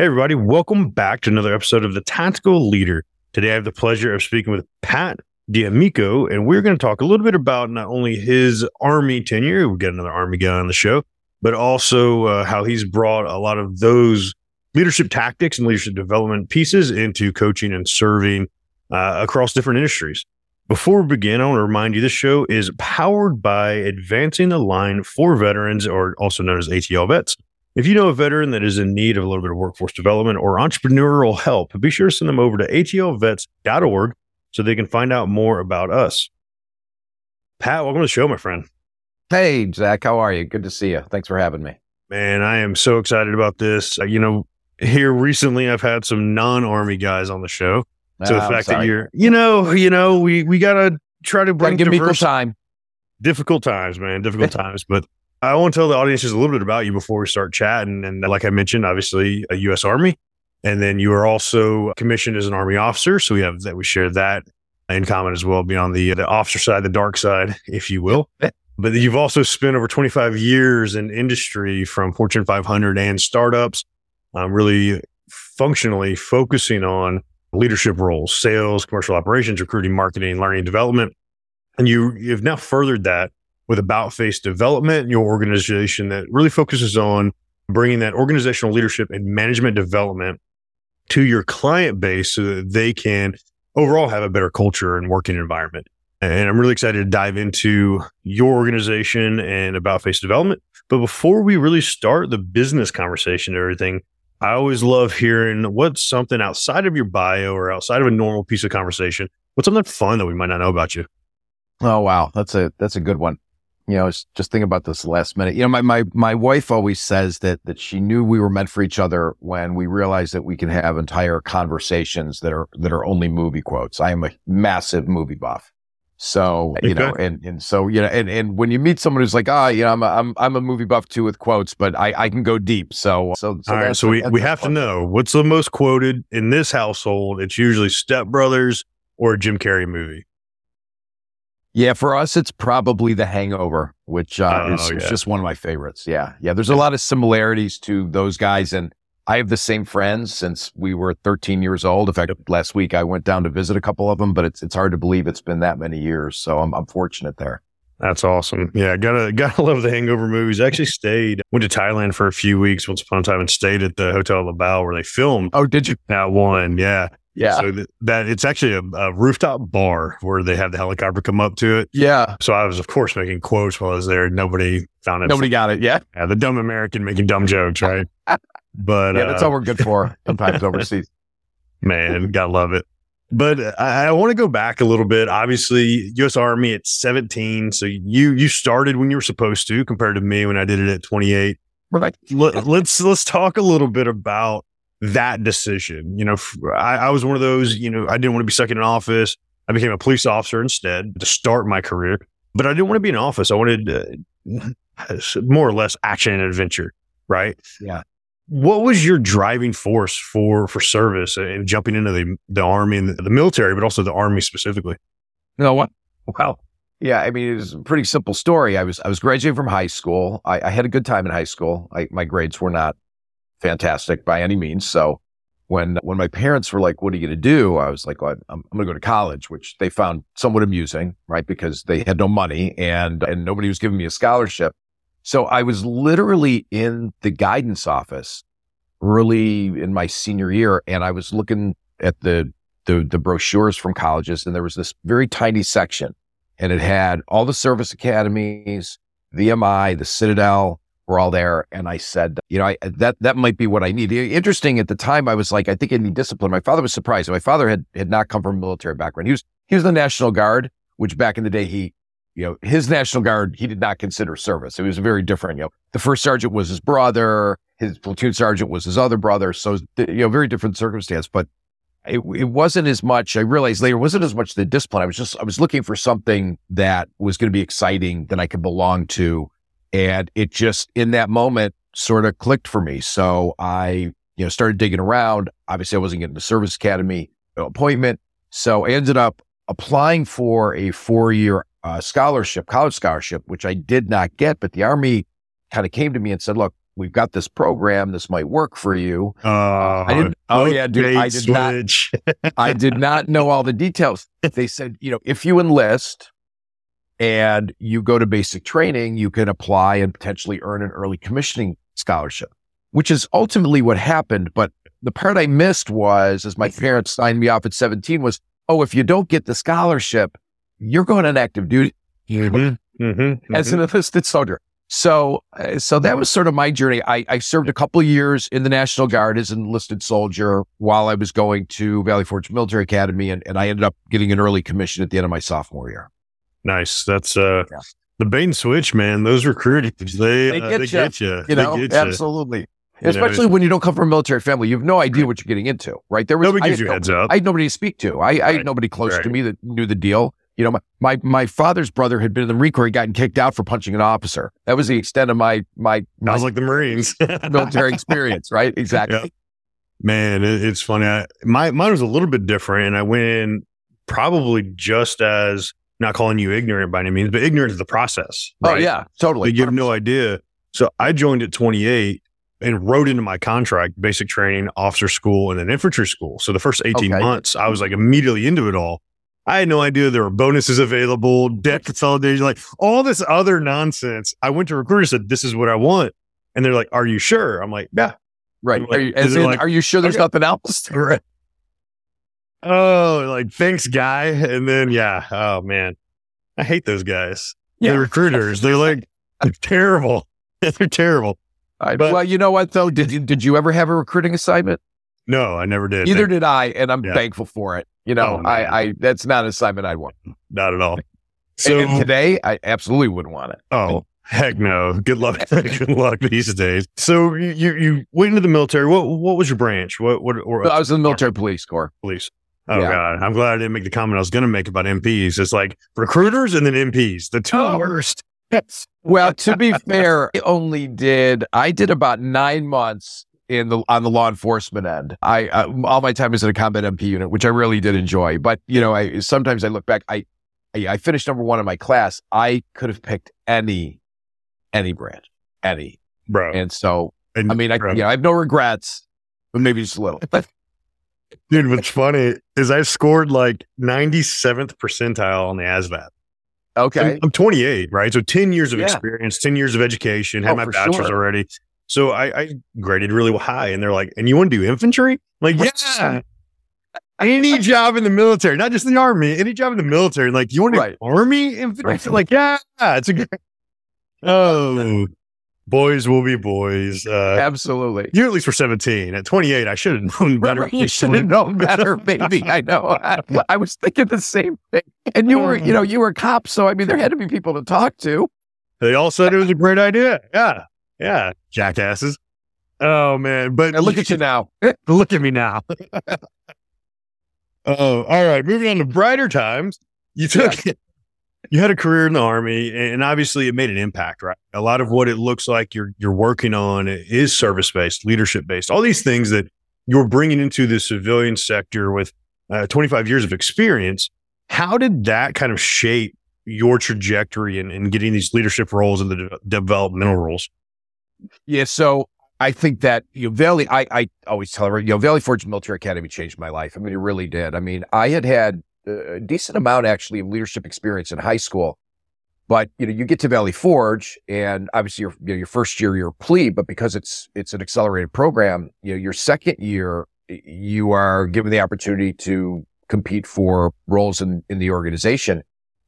Hey, everybody, welcome back to another episode of The Tactical Leader. Today, I have the pleasure of speaking with Pat D'Amico, and we're going to talk a little bit about not only his Army tenure, we get another Army guy on the show, but also uh, how he's brought a lot of those leadership tactics and leadership development pieces into coaching and serving uh, across different industries. Before we begin, I want to remind you this show is powered by Advancing the Line for Veterans, or also known as ATL Vets. If you know a veteran that is in need of a little bit of workforce development or entrepreneurial help, be sure to send them over to atlvets.org so they can find out more about us. Pat, welcome to the show, my friend. Hey, Zack, how are you? Good to see you. Thanks for having me. Man, I am so excited about this. Uh, you know, here recently, I've had some non-army guys on the show. So the Ah, fact that you're, you know, you know, we we gotta try to Gotta bring give me equal diverse time. difficult times, man. Difficult times. But I want to tell the audience just a little bit about you before we start chatting. And like I mentioned, obviously a U.S. Army, and then you are also commissioned as an Army officer. So we have that. We share that in common as well, beyond the the officer side, the dark side, if you will. But you've also spent over 25 years in industry from Fortune 500 and startups, um, really functionally focusing on leadership roles, sales, commercial operations, recruiting, marketing, learning, development. And you, you've now furthered that with About Face Development, your organization that really focuses on bringing that organizational leadership and management development to your client base so that they can overall have a better culture and working environment. And I'm really excited to dive into your organization and About Face Development. But before we really start the business conversation and everything, I always love hearing what's something outside of your bio or outside of a normal piece of conversation. What's something fun that we might not know about you? Oh wow, that's a that's a good one. You know, just think about this last minute. You know, my my my wife always says that that she knew we were meant for each other when we realized that we can have entire conversations that are that are only movie quotes. I am a massive movie buff. So, you know, and, and so, you know, and, and when you meet someone who's like, ah, you know, I'm a, I'm, I'm a movie buff too with quotes, but I, I can go deep. So, so, so, All right. So we, we have to know what's the most quoted in this household. It's usually Step Brothers or a Jim Carrey movie. Yeah, for us, it's probably The Hangover, which uh, Oh, is, is just one of my favorites. Yeah, yeah. There's a lot of similarities to those guys, and I have the same friends since we were 13 years old. In fact, last week I went down to visit a couple of them, but it's it's hard to believe it's been that many years. So I'm I'm fortunate there. That's awesome. Yeah, gotta gotta love the Hangover movies. I actually stayed went to Thailand for a few weeks once upon a time and stayed at the Hotel Lebua where they filmed Oh, did you? that one. Yeah, Yeah, So th- that it's actually a, a rooftop bar where they have the helicopter come up to it. yeah. So I was of course making quotes while I was there. Nobody found it. Nobody got it. Yeah, Yeah, the dumb American making dumb jokes, right? But yeah. That's uh, all we're good for. Sometimes overseas. Man, gotta love it. But I, I want to go back a little bit. Obviously, U.S. Army at 17. So you you started when you were supposed to, compared to me when I did it at 28. Right. Let, let's let's talk a little bit about that decision. You know, I was one of those. You know, I didn't want to be stuck in an office. I became a police officer instead to start my career. But I didn't want to be in office. I wanted uh, more or less action and adventure. Right Yeah. what was your driving force for for service and jumping into the the army and the, the military, but also the army specifically? You know what? Well, yeah. I mean, it was a pretty simple story. I was I was graduating from high school. I, I had a good time in high school. I, my grades were not fantastic by any means. So when when my parents were like, "What are you going to do?" I was like, well, "I'm, I'm going to go to college," which they found somewhat amusing, right? Because they had no money and and nobody was giving me a scholarship. So I was literally in the guidance office early in my senior year, and I was looking at the the, the brochures from colleges, and there was this very tiny section, and it had all the service academies, VMI, the Citadel were all there. And I said, you know, I, that that might be what I need. Interesting at the time, I was like, I think I need discipline. My father was surprised. My father had had not come from a military background. He was he was the National Guard, which back in the day he you know, his National Guard, he did not consider service. It was very different. You know, the first sergeant was his brother, his platoon sergeant was his other brother. So, you know, very different circumstance, but it, it wasn't as much. I realized later, wasn't as much the discipline. I was just, I was looking for something that was going to be exciting that I could belong to. And it just in that moment sort of clicked for me. So I, you know, started digging around. Obviously, I wasn't getting the service academy appointment. So I ended up applying for a four year uh, scholarship, college scholarship, which I did not get, but the Army kind of came to me and said, look, we've got this program. This might work for you. Uh, I didn't, oh yeah, dude, I did switch. not, I did not know all the details. They said, you know, if you enlist and you go to basic training, you can apply and potentially earn an early commissioning scholarship, which is ultimately what happened. But the part I missed was, as my parents signed me off at 17 was, oh, if you don't get the scholarship, you're going on active duty mm-hmm, mm-hmm, as mm-hmm. an enlisted soldier. So, uh, so that was sort of my journey. I, I served a couple years in the National Guard as an enlisted soldier while I was going to Valley Forge Military Academy, and, and I ended up getting an early commission at the end of my sophomore year. Nice. That's uh, yeah. the bait and switch, man. Those recruiters, they, they, uh, get, they you, get you. You know, absolutely. You Especially know, when you don't come from a military family, you have no idea what you're getting into, right? There was nobody gives you no, heads up. I had nobody to speak to. I, right. I had nobody close right. to me that knew the deal. You know, my, my, my father's brother had been in the Marine Corps. He gotten kicked out for punching an officer. That was the extent of my my. I was like the Marines military experience, right? Exactly. Yeah. Man, it, it's funny. I, my mine was a little bit different, and I went in probably just as not calling you ignorant by any means, but ignorant of the process. Oh, right? Oh yeah, totally. you have no idea. So I joined at 28 and wrote into my contract basic training, officer school, and then infantry school. So the first 18 okay. months, I was like immediately into it all. I had no idea there were bonuses available, debt consolidation, like all this other nonsense. I went to recruiter said, "This is what I want," and they're like, "Are you sure?" I'm like, "Yeah." Right. Like, are, you, in, like, are you sure there's okay. nothing else? Right. Oh, like thanks, guy. And then yeah. Oh man, I hate those guys. Yeah. The recruiters. They're like they're terrible. they're terrible. Right. But, well, you know what though? Did you, did you ever have a recruiting assignment? No, I never did. Neither did I, and I'm yeah. thankful for it. You know, oh, I, I that's not an assignment I'd want. Not at all. So and today, I absolutely wouldn't want it. Oh heck no! Good luck. Good luck these days. So you you went into the military. What what was your branch? What what? Or, I was in the military police corps. Police. Oh yeah. god, I'm glad I didn't make the comment I was going to make about MPs. It's like recruiters and then MPs, the two oh. worst. well, to be fair, I only did I did about nine months in the on the law enforcement end. I uh, all my time was in a combat MP unit, which I really did enjoy. But you know, I sometimes I look back. I I, I finished number one in my class. I could have picked any any branch, any bro. And so and, I mean, I bro. yeah, I have no regrets, but maybe just a little. Dude, what's funny is I scored like 97th percentile on the ASVAB. Okay. I'm, I'm 28, right? So 10 years of yeah. experience, 10 years of education, had oh, my bachelor's sure. already. So I, I, graded really high, and they're like, "And you want to do infantry?" I'm like, yeah. Any job in the military, not just the army, any job in the military. Like, you want to right. do army infantry? Right. Like, yeah, it's a great. Oh, boys will be boys. Uh, Absolutely. You at least were 17. At 28, I should have known better. You should have known better, baby. I know. I, I, was thinking the same thing. And you were, you know, you were a cop. So, I mean, there had to be people to talk to. They all said it was a great idea. Yeah. Yeah, jackasses. Oh man, but look at you now. look at me now. oh, all right. Moving on to brighter times. You took yeah. You had a career in the army, and obviously it made an impact, right? A lot of what it looks like you're you're working on is service based, leadership based, all these things that you're bringing into the civilian sector with uh, 25 years of experience. How did that kind of shape your trajectory in, in getting these leadership roles and the de- developmental roles? Yeah. So I think that you know, Valley, I, I always tell her, you know, Valley Forge Military Academy changed my life. I mean, it really did. I mean, I had had a decent amount actually of leadership experience in high school, but you know, you get to Valley Forge and obviously your, you know, your first year, you're a plebe, but because it's, it's an accelerated program, you know, your second year, you are given the opportunity to compete for roles in, in the organization.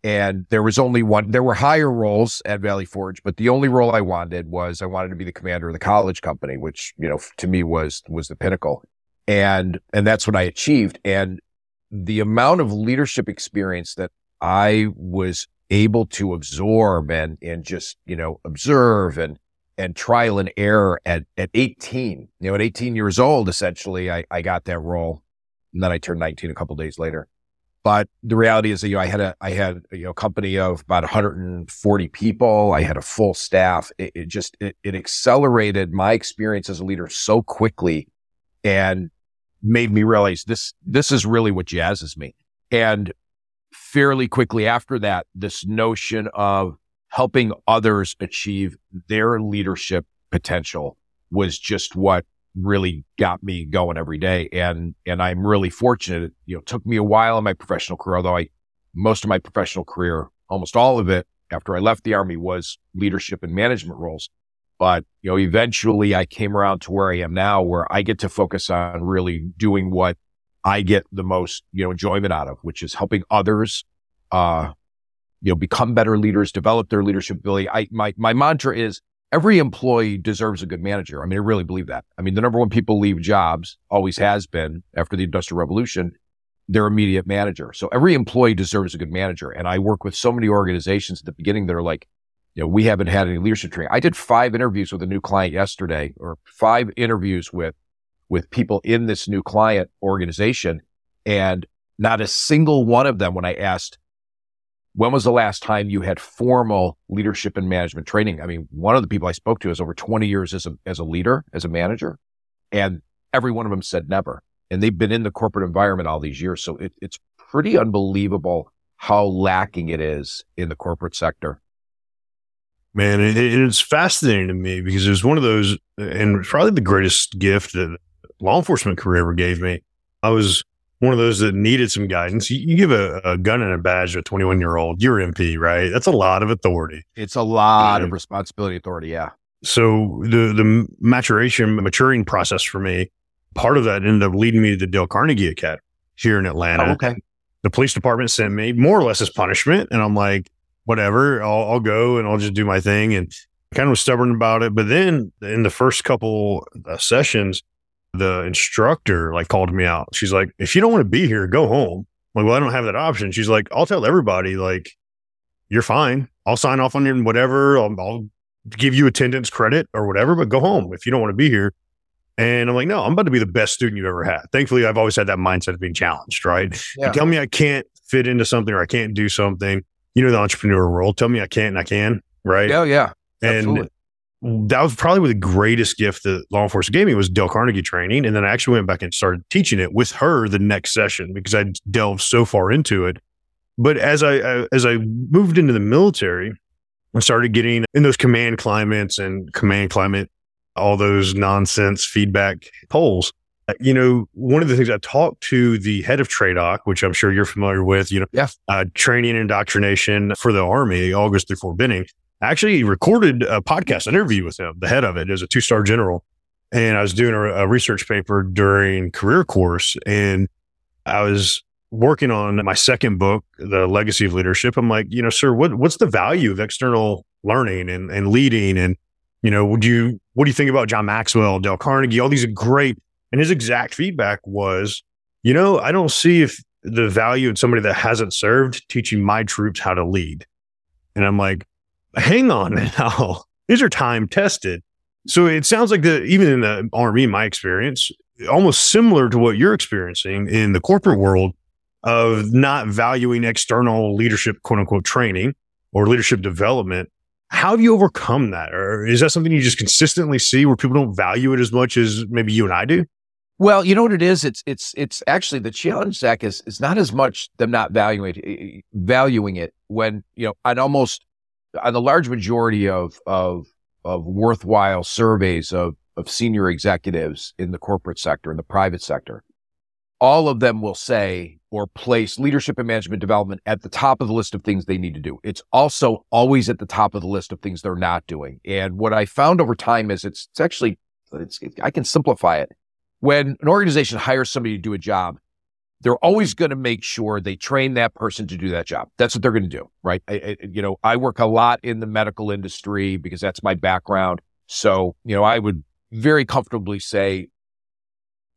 And there was only one, there were higher roles at Valley Forge, but the only role I wanted was I wanted to be the commander of the college company, which, you know, to me was, was the pinnacle. And, and that's what I achieved. And the amount of leadership experience that I was able to absorb and, and just, you know, observe and, and trial and error at, at 18. You know, at 18 years old, essentially, I, I got that role. And then I turned 19 a couple days later. But the reality is that, you know, I had a, I had, you know, a company of about 140 people. I had a full staff. It, it just, it, it accelerated my experience as a leader so quickly and made me realize this, this is really what jazzes me. And fairly quickly after that, this notion of helping others achieve their leadership potential was just what really got me going every day. And, and I'm really fortunate. You know, it took me a while in my professional career, although I, most of my professional career, almost all of it after I left the army was leadership and management roles. But, you know, eventually I came around to where I am now, where I get to focus on really doing what I get the most, you know, enjoyment out of, which is helping others, uh, you know, become better leaders, develop their leadership ability. I, my, my mantra is every employee deserves a good manager. I mean, I really believe that. I mean, the number one people leave jobs always has been after the industrial revolution, their immediate manager. So every employee deserves a good manager. And I work with so many organizations at the beginning that are like, you know, we haven't had any leadership training. I did five interviews with a new client yesterday or five interviews with, with people in this new client organization. And not a single one of them, when I asked, when was the last time you had formal leadership and management training? I mean, one of the people I spoke to has over 20 years as a, as a leader, as a manager, and every one of them said never. And they've been in the corporate environment all these years. So it, it's pretty unbelievable how lacking it is in the corporate sector. Man, it, it's fascinating to me because it was one of those, and probably the greatest gift that law enforcement career ever gave me. I was one of those that needed some guidance. You, you give a, a, gun and a badge to a 21 year old, you're MP, right? That's a lot of authority. It's a lot of responsibility, authority. Yeah. So the the maturation, maturing process for me, part of that ended up leading me to the Dale Carnegie Academy here in Atlanta. Oh, okay. The police department sent me more or less as punishment, and I'm like, whatever, I'll, I'll go and I'll just do my thing, and kind of was stubborn about it. But then in the first couple uh, sessions, the instructor like called me out. She's like, if you don't want to be here, go home. I'm like, well, I don't have that option. She's like, I'll tell everybody, like, you're fine. I'll sign off on your whatever. I'll, I'll give you attendance credit or whatever, but go home if you don't want to be here. And I'm like, no, I'm about to be the best student you've ever had. Thankfully, I've always had that mindset of being challenged, right? Yeah. You tell me I can't fit into something or I can't do something. You know, the entrepreneur world, tell me I can't and I can, right? Yeah, yeah. And Absolutely that was probably the greatest gift that law enforcement gave me was Dale Carnegie training. And then I actually went back and started teaching it with her the next session because I delved so far into it. But as I, I as I moved into the military, I started getting in those command climates and command climate, all those nonsense feedback polls. Uh, you know, one of the things I talked to the head of TRADOC, which I'm sure you're familiar with, you know, yeah. uh, training and indoctrination for the Army, August through Fort Benning actually recorded a podcast interview with him, the head of it as a two star general. And I was doing a, a, research paper during career course and I was working on my second book, The Legacy of Leadership. I'm like, you know, sir, what, what's the value of external learning and, and leading? And, you know, would you, what do you think about John Maxwell, Dale Carnegie? All these great. And his exact feedback was, you know, I don't see if the value in somebody that hasn't served teaching my troops how to lead. And I'm like, hang on now. These are time tested. So it sounds like the even in the army, my experience, almost similar to what you're experiencing in the corporate world of not valuing external leadership, quote unquote, training or leadership development. How have you overcome that? Or is that something you just consistently see where people don't value it as much as maybe you and I do? Well, you know what it is? It's it's it's actually the challenge, Zack, is is not as much them not valuing it, eh, eh, valuing it when, you know, I'd almost on the large majority of of of worthwhile surveys of of senior executives in the corporate sector in the private sector, all of them will say or place leadership and management development at the top of the list of things they need to do. It's also always at the top of the list of things they're not doing. And what I found over time is it's, it's actually, it's, it, I can simplify it. When an organization hires somebody to do a job, they're always going to make sure they train that person to do that job. That's what they're going to do, right? I, I, you know, I work a lot in the medical industry because that's my background. So, you know, I would very comfortably say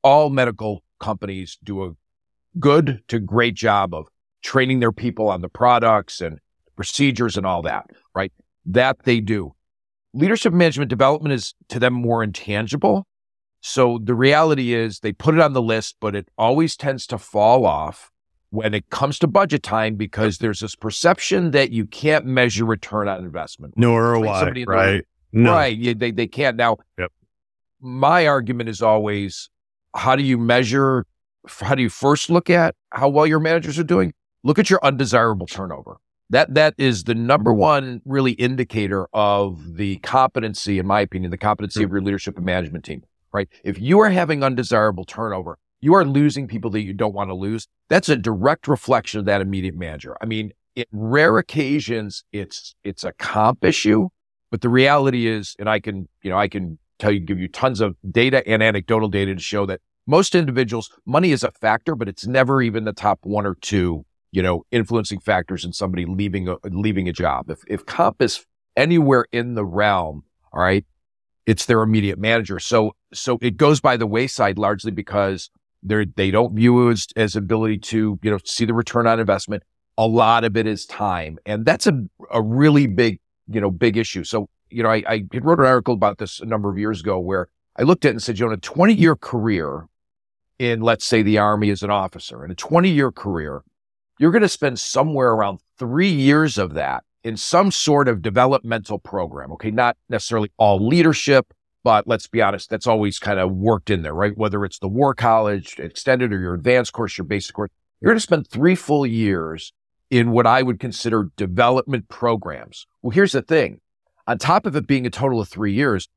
all medical companies do a good to great job of training their people on the products and procedures and all that, right? That they do. leadership management development is to them more intangible. So the reality is they put it on the list, but it always tends to fall off when it comes to budget time because there's this perception that you can't measure return on investment. No ROI, right? No. Right. Yeah, they, they can't. Now, yep. my argument is always how do you measure? How do you first look at how well your managers are doing? Look at your undesirable turnover. That that is the number one really indicator of the competency, in my opinion, the competency of your leadership and management team. Right? If you are having undesirable turnover, you are losing people that you don't want to lose. That's a direct reflection of that immediate manager. I mean, in rare occasions, it's it's a comp issue, but the reality is, and I can you know I can tell you, give you tons of data and anecdotal data to show that most individuals, money is a factor, but it's never even the top one or two you know, influencing factors in somebody leaving a, leaving a job. If, if comp is anywhere in the realm, all right, it's their immediate manager. So, so it goes by the wayside largely because they're, they don't view it as, as ability to, you know, see the return on investment. A lot of it is time. And that's a, a really big, you know, big issue. So, you know, I, I wrote an article about this a number of years ago where I looked at it and said, you know, a 20 year career in, let's say the army as an officer in a 20 year career, you're going to spend somewhere around three years of that in some sort of developmental program. Okay. Not necessarily all leadership, but let's be honest, that's always kind of worked in there, right? Whether it's the war college, extended or your advanced course, your basic course, you're going to spend three full years in what I would consider development programs. Well, here's the thing. On top of it being a total of three years,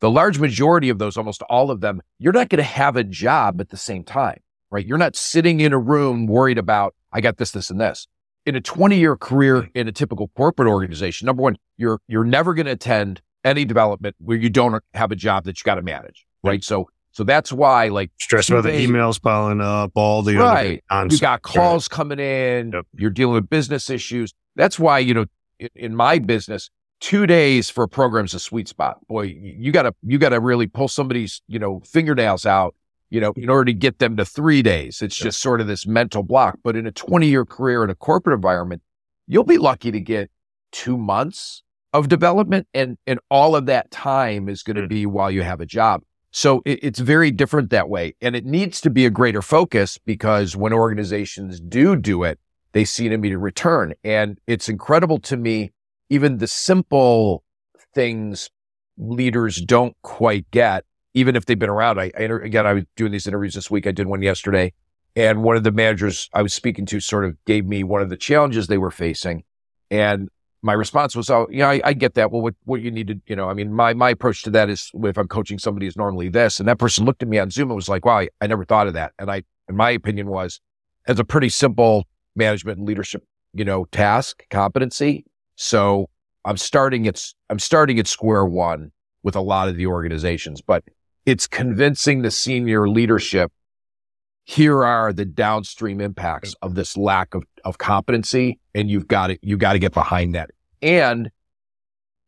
the large majority of those, almost all of them, you're not going to have a job at the same time, right? You're not sitting in a room worried about I got this, this, and this. In a 20 year career hmm. in a typical corporate organization, number one, you're you're never going to attend any development where you don't have a job that you got to manage, hmm. right? So so that's why like stress about the emails piling up, all the right. you got calls coming in, yep. you're dealing with business issues. That's why you know in, in my business, two days for a program's a sweet spot. Boy, you gotta you gotta really pull somebody's you know fingernails out you know, in order to get them to three days. It's just sort of this mental block. But in a 20 year career in a corporate environment, you'll be lucky to get two months of development and, and all of that time is going to hmm. be while you have a job. So it, it's very different that way. And it needs to be a greater focus because when organizations do do it, they see an immediate return. And it's incredible to me, even the simple things leaders don't quite get even if they've been around. I, I again, I was doing these interviews this week. I did one yesterday, and one of the managers I was speaking to sort of gave me one of the challenges they were facing, and my response was, "Oh, yeah, I, I get that. Well, what what you need to, you know, I mean, my my approach to that is if I'm coaching somebody is normally this." And that person looked at me on Zoom and was like, "Wow, I, I never thought of that." And I, and my opinion was, as a pretty simple management and leadership, you know, task competency. So I'm starting at I'm starting at square one with a lot of the organizations, but it's convincing the senior leadership here are the downstream impacts of this lack of, of competency and you've got to you've got to get behind that and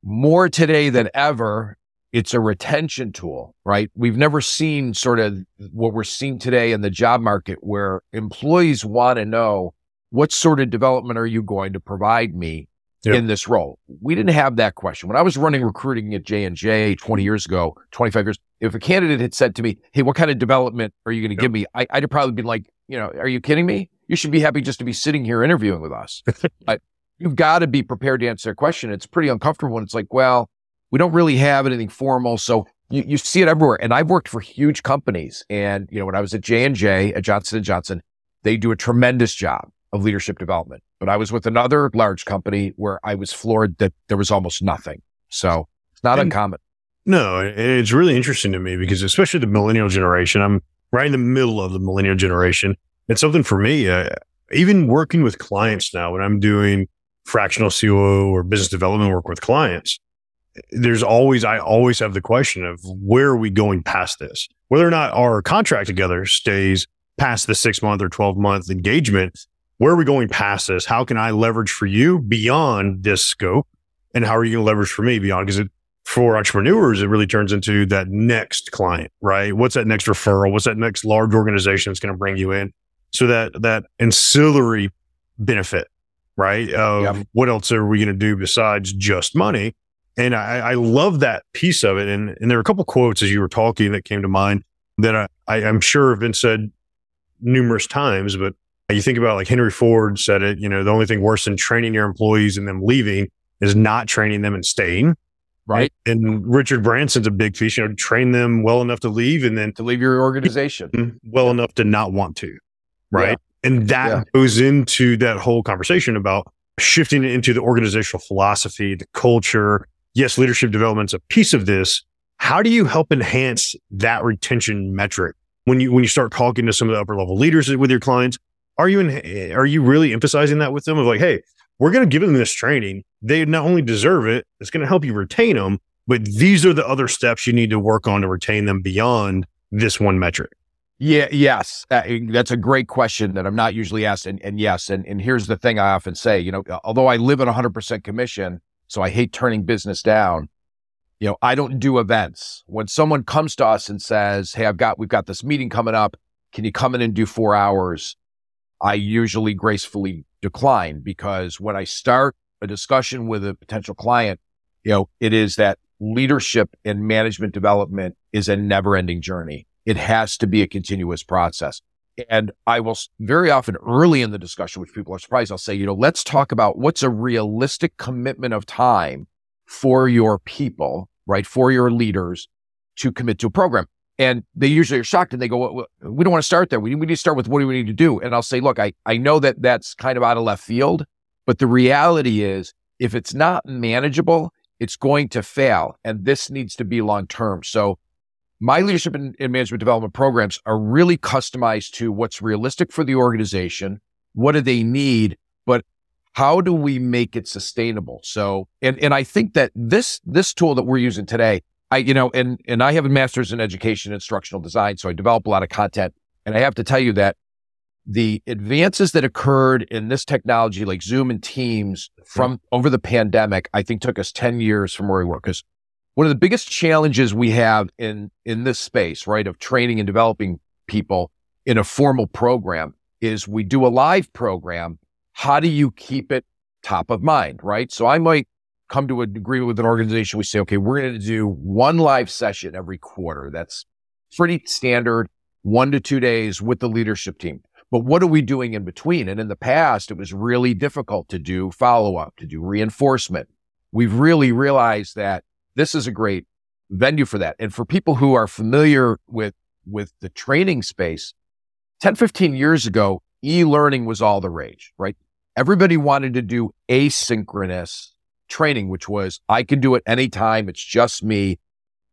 more today than ever it's a retention tool right we've never seen sort of what we're seeing today in the job market where employees want to know what sort of development are you going to provide me yep. in this role. We didn't have that question. When I was running recruiting at J&J 20 years ago, 25 years, if a candidate had said to me, Hey, what kind of development are you going to yep. give me? I, would have probably been like, you know, are you kidding me? You should be happy just to be sitting here interviewing with us. but you've got to be prepared to answer a question. It's pretty uncomfortable and it's like, well, we don't really have anything formal. So you, you see it everywhere. And I've worked for huge companies. And, you know, when I was at J&J at Johnson & Johnson, they do a tremendous job of leadership development. But I was with another large company where I was floored that there was almost nothing. So it's not and, uncommon. No, it's really interesting to me because especially the millennial generation, I'm right in the middle of the millennial generation. It's something for me, uh, even working with clients now when I'm doing fractional COO or business development work with clients, there's always, I always have the question of where are we going past this? Whether or not our contract together stays past the six month or 12 month engagement where are we going past this? How can I leverage for you beyond this scope? And how are you going to leverage for me beyond? Because for entrepreneurs, it really turns into that next client, right? What's that next referral? What's that next large organization that's going to bring you in? So that, that ancillary benefit, right? Of yep. what else are we going to do besides just money? And I, I love that piece of it. And, and there were a couple quotes as you were talking that came to mind that I, I, I'm sure have been said numerous times, but you think about like Henry Ford said it, you know, the only thing worse than training your employees and them leaving is not training them and staying. Right. And Richard Branson's a big fish. you know, train them well enough to leave and then to leave your organization well enough to not want to. Right. Yeah. And that yeah. goes into that whole conversation about shifting it into the organizational philosophy, the culture. Yes, leadership development's a piece of this. How do you help enhance that retention metric when you when you start talking to some of the upper level leaders with your clients? Are you in, eh, are you really emphasizing that with them of like, hey, we're going to give them this training. They not only deserve it, it's going to help you retain them, but these are the other steps you need to work on to retain them beyond this one metric. Yeah, yes. Uh, that's a great question that I'm not usually asked. And, and yes, and, and here's the thing I often say, you know, although I live at 100% commission, so I hate turning business down, you know, I don't do events. When someone comes to us and says, Hey, I've got, we've got this meeting coming up. Can you come in and do four hours? I usually gracefully decline because when I start a discussion with a potential client, you know, it is that leadership and management development is a never ending journey it has to be a continuous process. And I will very often early in the discussion, which people are surprised, I'll say, you know, let's talk about what's a realistic commitment of time for your people, right? For your leaders to commit to a program. And they usually are shocked and they go, well, we don't want to start there. We, we need to start with what do we need to do? And I'll say, look, I, I know that that's kind of out of left field, but the reality is if it's not manageable, it's going to fail. And this needs to be long term. So my leadership and, and, management development programs are really customized to what's realistic for the organization. What do they need? But how do we make it sustainable? So, and, and I think that this, this tool that we're using today, I, you know, and, and I have a master's in education instructional design. So I develop a lot of content. And I have to tell you that the advances that occurred in this technology, like Zoom and Teams from over the pandemic, I think took us 10 years from where we were. Cause one of the biggest challenges we have in in this space, right, of training and developing people in a formal program is we do a live program. How do you keep it top of mind, right? So I might come to an agreement with an organization. We say, okay, we're going to do one live session every quarter. That's pretty standard, one to two days with the leadership team. But what are we doing in between? And in the past, it was really difficult to do follow up, to do reinforcement. We've really realized that this is a great venue for that. And for people who are familiar with, with the training space, 10, 15 years ago, e-learning was all the rage, right? Everybody wanted to do asynchronous training, which was I can do it anytime. It's just me,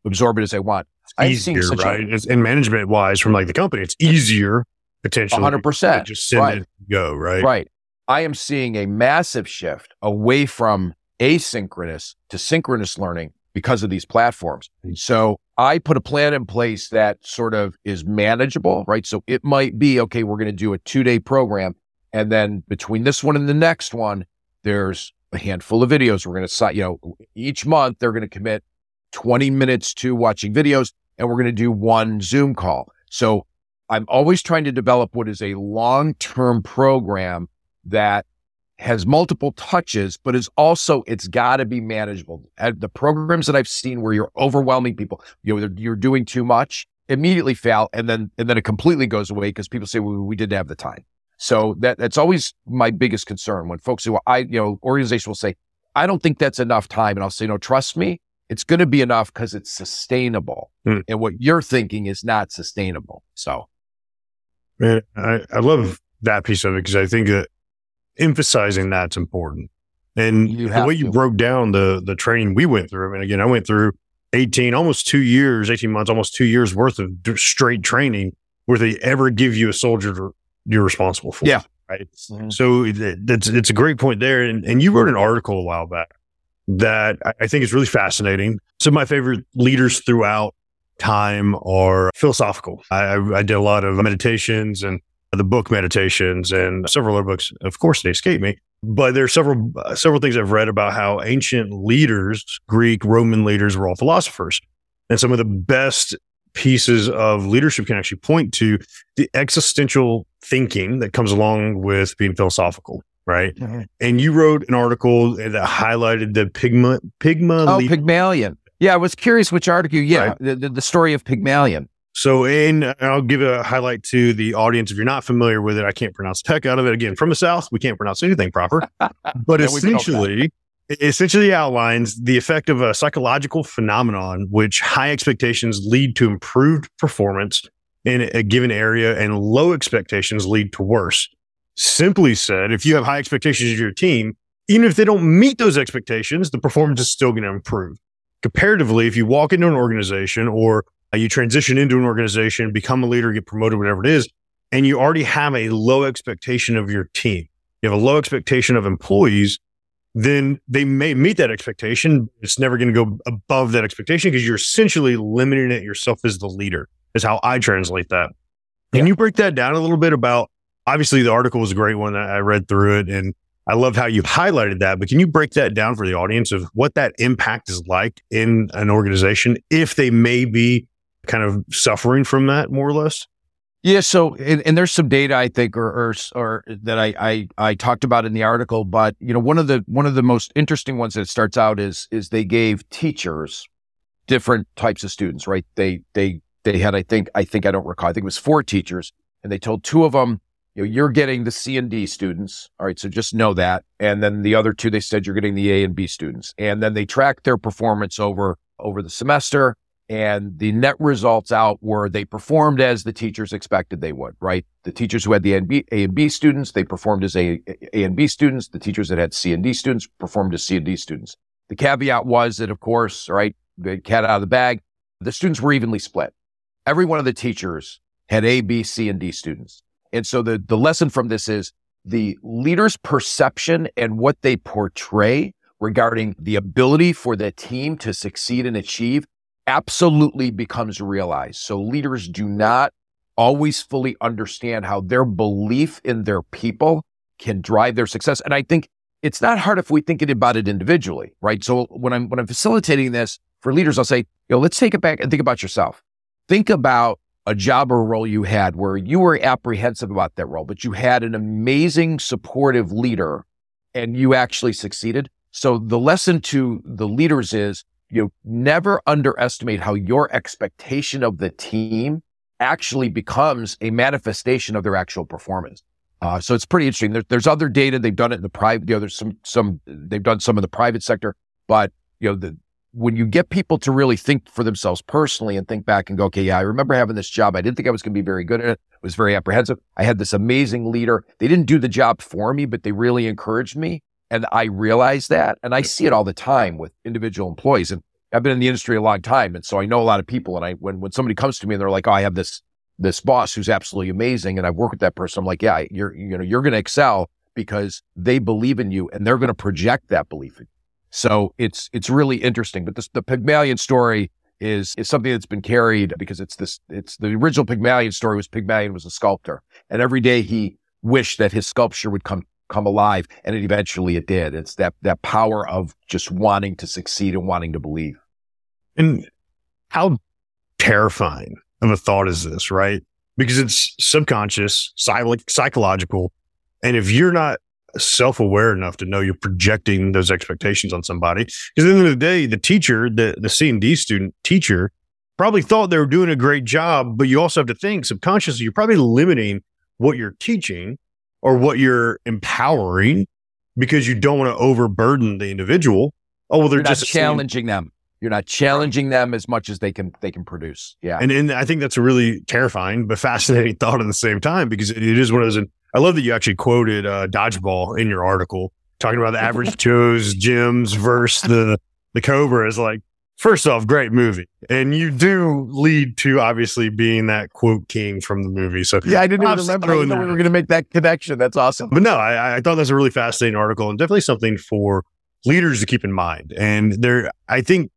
absorb it as I want. It's easier, right? A, and management wise, from like the company, it's easier potentially. 100%. Just send right. it go, right? Right. I am seeing a massive shift away from asynchronous to synchronous learning because of these platforms. Hmm. So I put a plan in place that sort of is manageable, right? So it might be, okay, we're going to do a two day program. And then between this one and the next one, there's a handful of videos. We're going to, you know, each month they're going to commit 20 minutes to watching videos and we're going to do one Zoom call. So I'm always trying to develop what is a long term program that has multiple touches, but is also, it's got to be manageable. At the programs that I've seen where you're overwhelming people, you know, you're doing too much, immediately fail. And then, and then it completely goes away because people say, well, we didn't have the time. So that, that's always my biggest concern when folks say, well, I, you know, organization will say, I don't think that's enough time. And I'll say, no, trust me, it's going to be enough because it's sustainable. Hmm. And what you're thinking is not sustainable. So, man, I, I love that piece of it because I think that emphasizing that's important. And the way to. you broke down the the training we went through, I mean, again, I went through 18, almost two years, 18 months, almost two years worth of straight training where they ever give you a soldier to, you're responsible for. Yeah. Right. Mm-hmm. So that's, it's a great point there. And, and you wrote an article a while back that I think is really fascinating. Some of my favorite leaders throughout time are philosophical. I, I did a lot of meditations and the book Meditations and several other books. Of course, they escape me, but there's several uh, several things I've read about how ancient leaders, Greek, Roman leaders, were all philosophers, and some of the best pieces of leadership can actually point to the existential thinking that comes along with being philosophical. right? Mm-hmm. And you wrote an article that highlighted the Pygma Pygma. Oh, Pygmalion. Yeah, I was curious which article. Yeah, right. the, the story of Pygmalion. So, and I'll give a highlight to the audience. If you're not familiar with it, I can't pronounce the heck out of it. Again, from the South, we can't pronounce anything proper. But essentially, essentially outlines the effect of a psychological phenomenon which high expectations lead to improved performance in a given area and low expectations lead to worse. Simply said, if you have high expectations of your team, even if they don't meet those expectations, the performance is still going to improve. Comparatively, if you walk into an organization or uh, you transition into an organization, become a leader, get promoted, whatever it is, and you already have a low expectation of your team, you have a low expectation of employees, then they may meet that expectation. It's never going to go above that expectation because you're essentially limiting it yourself as the leader, is how I translate that. Can you break that down a little bit about obviously the article was a great one. I read through it and I loved how you highlighted that, but can you break that down for the audience of what that impact is like in an organization if they may be kind of suffering from that more or less? Yeah. So, and, and there's some data I think, or, or, or that I, I, I talked about in the article, but you know, one of the, one of the most interesting ones that starts out is, is they gave teachers different types of students, right? They, they, they had, I think, I think I don't recall, I think it was four teachers and they told two of them, you know, you're getting the C and D students. All right. So just know that. And then the other two, they said you're getting the A and B students. And then they tracked their performance over, over the semester and the net results out were they performed as the teachers expected they would, right? The teachers who had the A and B, students, they performed as A, A and B students. The teachers that had C and D students performed as C and D students. The caveat was that, of course, right, the cat out of the bag, the students were evenly split. Every one of the teachers had A, B, C, and D students. And so the, the lesson from this is the leader's perception and what they portray regarding the ability for the team to succeed and achieve absolutely becomes realized. So leaders do not always fully understand how their belief in their people can drive their success. And I think it's not hard if we think about it individually, right? So when I'm when I'm facilitating this for leaders, I'll say, you know, let's take it back and think about yourself. Think about a job or role you had where you were apprehensive about that role, but you had an amazing supportive leader and you actually succeeded. So the lesson to the leaders is you know, never underestimate how your expectation of the team actually becomes a manifestation of their actual performance. Uh, so it's pretty interesting. There, there's other data they've done it in the private. You know, there's some some they've done some in the private sector, but you know, the, when you get people to really think for themselves personally and think back and go, okay, yeah, I remember having this job. I didn't think I was going to be very good at it. I was very apprehensive. I had this amazing leader. They didn't do the job for me, but they really encouraged me. And I realize that. And I see it all the time with individual employees. And I've been in the industry a long time. And so I know a lot of people. And I, when, when somebody comes to me and they're like, oh, I have this, this boss who's absolutely amazing. And I've worked with that person. I'm like, yeah, you're, you know, you're going to excel because they believe in you and they're going to project that belief in you. So it's, it's really interesting. But this, the Pygmalion story is, is something that's been carried because it's this, it's the original Pygmalion story was Pygmalion was a sculptor and every day he wished that his sculpture would come come alive. And it eventually it did. It's that, that power of just wanting to succeed and wanting to believe. And how terrifying of a thought is this, right? Because it's subconscious, psychological. And if you're not self aware enough to know you're projecting those expectations on somebody, because at the end of the day, the teacher, the, the C and D student teacher probably thought they were doing a great job, but you also have to think subconsciously, you're probably limiting what you're teaching or what you're empowering because you don't want to overburden the individual. Oh, well, they're you're just challenging them. You're not challenging them as much as they can they can produce. Yeah, and and I think that's a really terrifying but fascinating thought at the same time because it is one of those. I love that you actually quoted uh, dodgeball in your article, talking about the average Joe's gyms versus the the Cobra. Is like first off, great movie. And you do lead to obviously being that quote king from the movie. So yeah, I didn't even remember we were going to make that connection. That's awesome. But no, I, I thought that's a really fascinating article and definitely something for leaders to keep in mind. And there, I think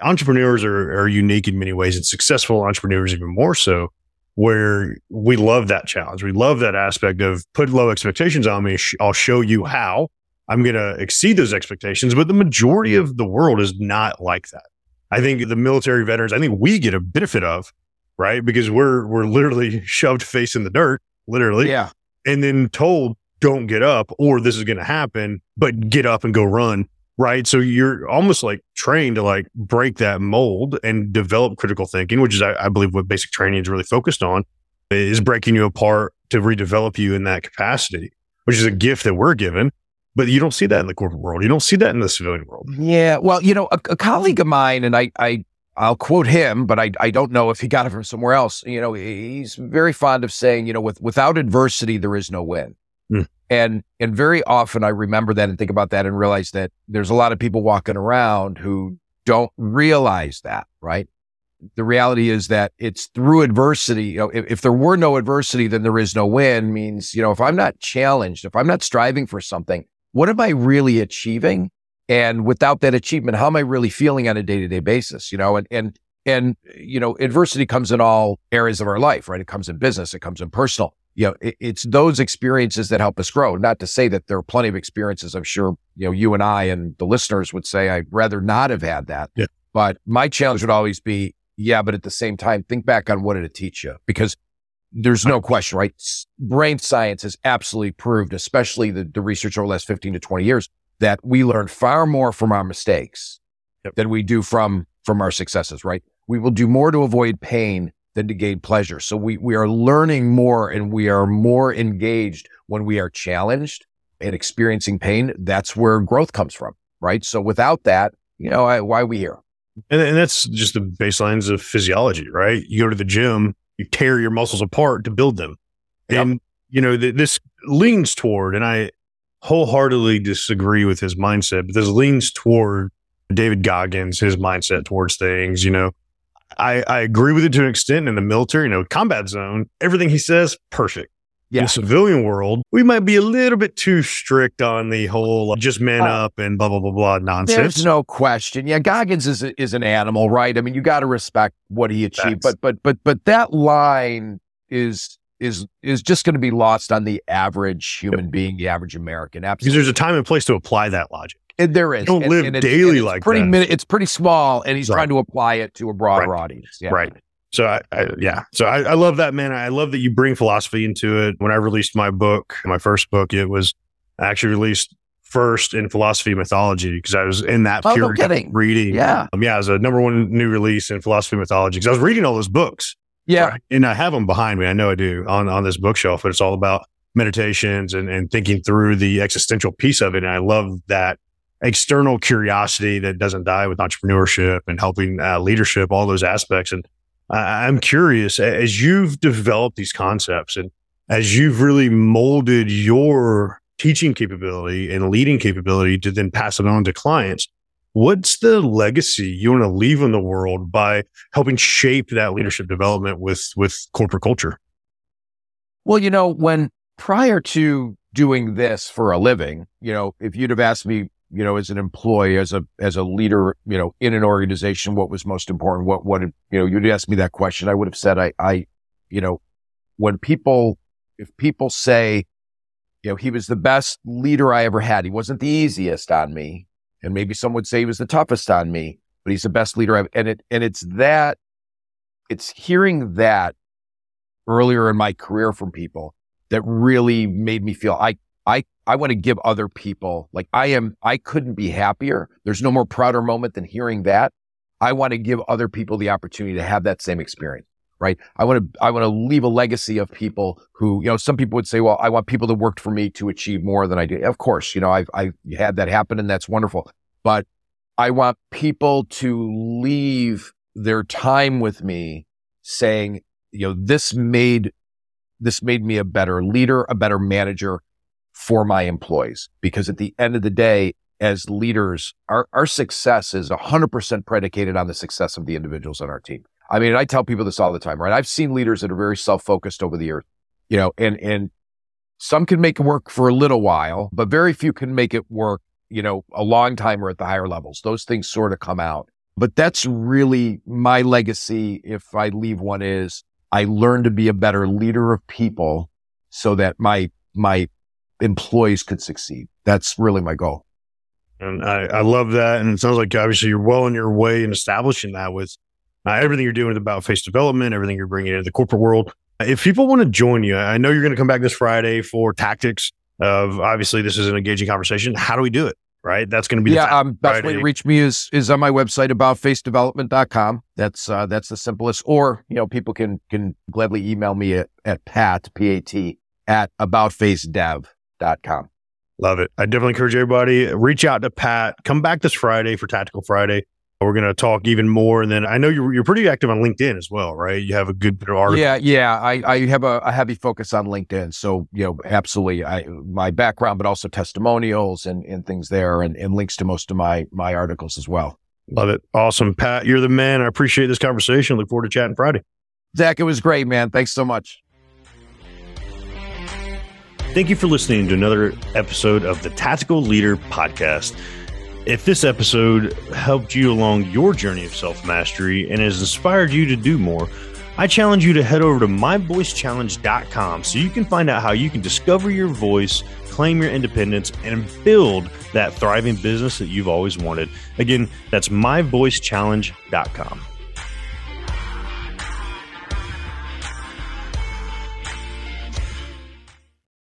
entrepreneurs are, are unique in many ways and successful entrepreneurs even more so where we love that challenge. We love that aspect of put low expectations on me. I'll show you how I'm going to exceed those expectations. But the majority of the world is not like that. I think the military veterans, I think we get a benefit of, right? Because we're we're literally shoved face in the dirt, literally. Yeah. And then told, don't get up or this is going to happen, but get up and go run. Right. So you're almost like trained to like break that mold and develop critical thinking, which is, I, I believe, what basic training is really focused on is breaking you apart to redevelop you in that capacity, which is a gift that we're given. But you don't see that in the corporate world. You don't see that in the civilian world. Yeah. Well, you know, a, a colleague of mine, and I, I, I'll quote him, but I, I don't know if he got it from somewhere else. You know, he's very fond of saying, you know, with, without adversity, there is no win. Mm. And, and very often I remember that and think about that and realize that there's a lot of people walking around who don't realize that, right? The reality is that it's through adversity. You know, if, if there were no adversity, then there is no win means, you know, if I'm not challenged, if I'm not striving for something, what am I really achieving? And without that achievement, how am I really feeling on a day to day basis? You know, and, and, and, you know, adversity comes in all areas of our life, right? It comes in business, it comes in personal. You know, it, it's those experiences that help us grow. Not to say that there are plenty of experiences. I'm sure, you know, you and I and the listeners would say I'd rather not have had that. Yeah. But my challenge would always be, yeah, but at the same time, think back on what did it teach you? Because there's no question, right? Brain science has absolutely proved, especially the, the research over the last 15 to 20 years, that we learn far more from our mistakes yep. than we do from, from our successes, right? We will do more to avoid pain than to gain pleasure. So we, we are learning more and we are more engaged when we are challenged and experiencing pain. That's where growth comes from, right? So without that, you know, I, why are we here? And, and that's just the baselines of physiology, right? You go to the gym, you tear your muscles apart to build them. Yep. And, you know, th- this leans toward, and I wholeheartedly disagree with his mindset, but this leans toward David Goggins, his mindset towards things. You know, I, I agree with it to an extent in the military, you know, combat zone, everything he says, perfect. Yeah. In the civilian world, we might be a little bit too strict on the whole uh, just man uh, up and blah blah blah blah nonsense. There's no question. Yeah, Goggins is is an animal, right? I mean, you got to respect what he achieved, That's, but but but but that line is is is just going to be lost on the average human yep. being, the average American. Absolutely, because there's a time and place to apply that logic. And there is. You don't and, live and daily like pretty that. it's pretty small, and he's right. trying to apply it to a broader right. audience. Yeah. Right. So I, I, yeah, so I, I, love that man. I love that you bring philosophy into it. When I released my book, my first book, it was actually released first in philosophy mythology because I was in that oh, period no reading. Yeah, um, yeah, it was a number one new release in philosophy mythology because I was reading all those books. Yeah, right? and I have them behind me. I know I do on on this bookshelf, but it's all about meditations and and thinking through the existential piece of it. And I love that external curiosity that doesn't die with entrepreneurship and helping uh, leadership, all those aspects. And I'm curious as you've developed these concepts and as you've really molded your teaching capability and leading capability to then pass it on to clients. What's the legacy you want to leave in the world by helping shape that leadership development with, with corporate culture? Well, you know, when prior to doing this for a living, you know, if you'd have asked me you know, as an employee, as a as a leader, you know, in an organization, what was most important? What what you know, you'd ask me that question, I would have said, I I, you know, when people, if people say, you know, he was the best leader I ever had, he wasn't the easiest on me, and maybe some would say he was the toughest on me, but he's the best leader I've, and it and it's that, it's hearing that earlier in my career from people that really made me feel I I I want to give other people like I am I couldn't be happier. There's no more prouder moment than hearing that. I want to give other people the opportunity to have that same experience, right? I want to I want to leave a legacy of people who, you know, some people would say, well, I want people that worked for me to achieve more than I do. Of course, you know, I've I've had that happen and that's wonderful. But I want people to leave their time with me saying, you know, this made this made me a better leader, a better manager, for my employees. Because at the end of the day, as leaders, our, our success is 100% predicated on the success of the individuals on our team. I mean, I tell people this all the time, right? I've seen leaders that are very self-focused over the years, you know, and, and some can make it work for a little while, but very few can make it work, you know, a long time or at the higher levels. Those things sort of come out. But that's really my legacy. If I leave one is I learned to be a better leader of people so that my, my employees could succeed. That's really my goal. And I, I love that. And it sounds like obviously you're well on your way in establishing that with uh, everything you're doing with About-Face Development, everything you're bringing into the corporate world. If people want to join you, I know you're going to come back this Friday for tactics of obviously this is an engaging conversation. How do we do it? Right. That's going to be yeah. Um, best way to reach me is is on my website aboutfacedevelopment.com. That's uh, that's the simplest. Or you know, people can can gladly email me at, at pat p a t at aboutfacedev.com. Love it. I definitely encourage everybody reach out to Pat. Come back this Friday for Tactical Friday. We're going to talk even more. And then I know you're, you're pretty active on LinkedIn as well, right? You have a good bit of article. Yeah, yeah. I, I have a, a heavy focus on LinkedIn. So, you know, absolutely. I, my background, but also testimonials and, and things there and, and links to most of my, my articles as well. Love it. Awesome. Pat, you're the man. I appreciate this conversation. Look forward to chatting Friday. Zack, it was great, man. Thanks so much. Thank you for listening to another episode of the Tactical Leader Podcast. If this episode helped you along your journey of self mastery and has inspired you to do more, I challenge you to head over to myvoicechallenge.com so you can find out how you can discover your voice, claim your independence, and build that thriving business that you've always wanted. Again, that's myvoicechallenge.com.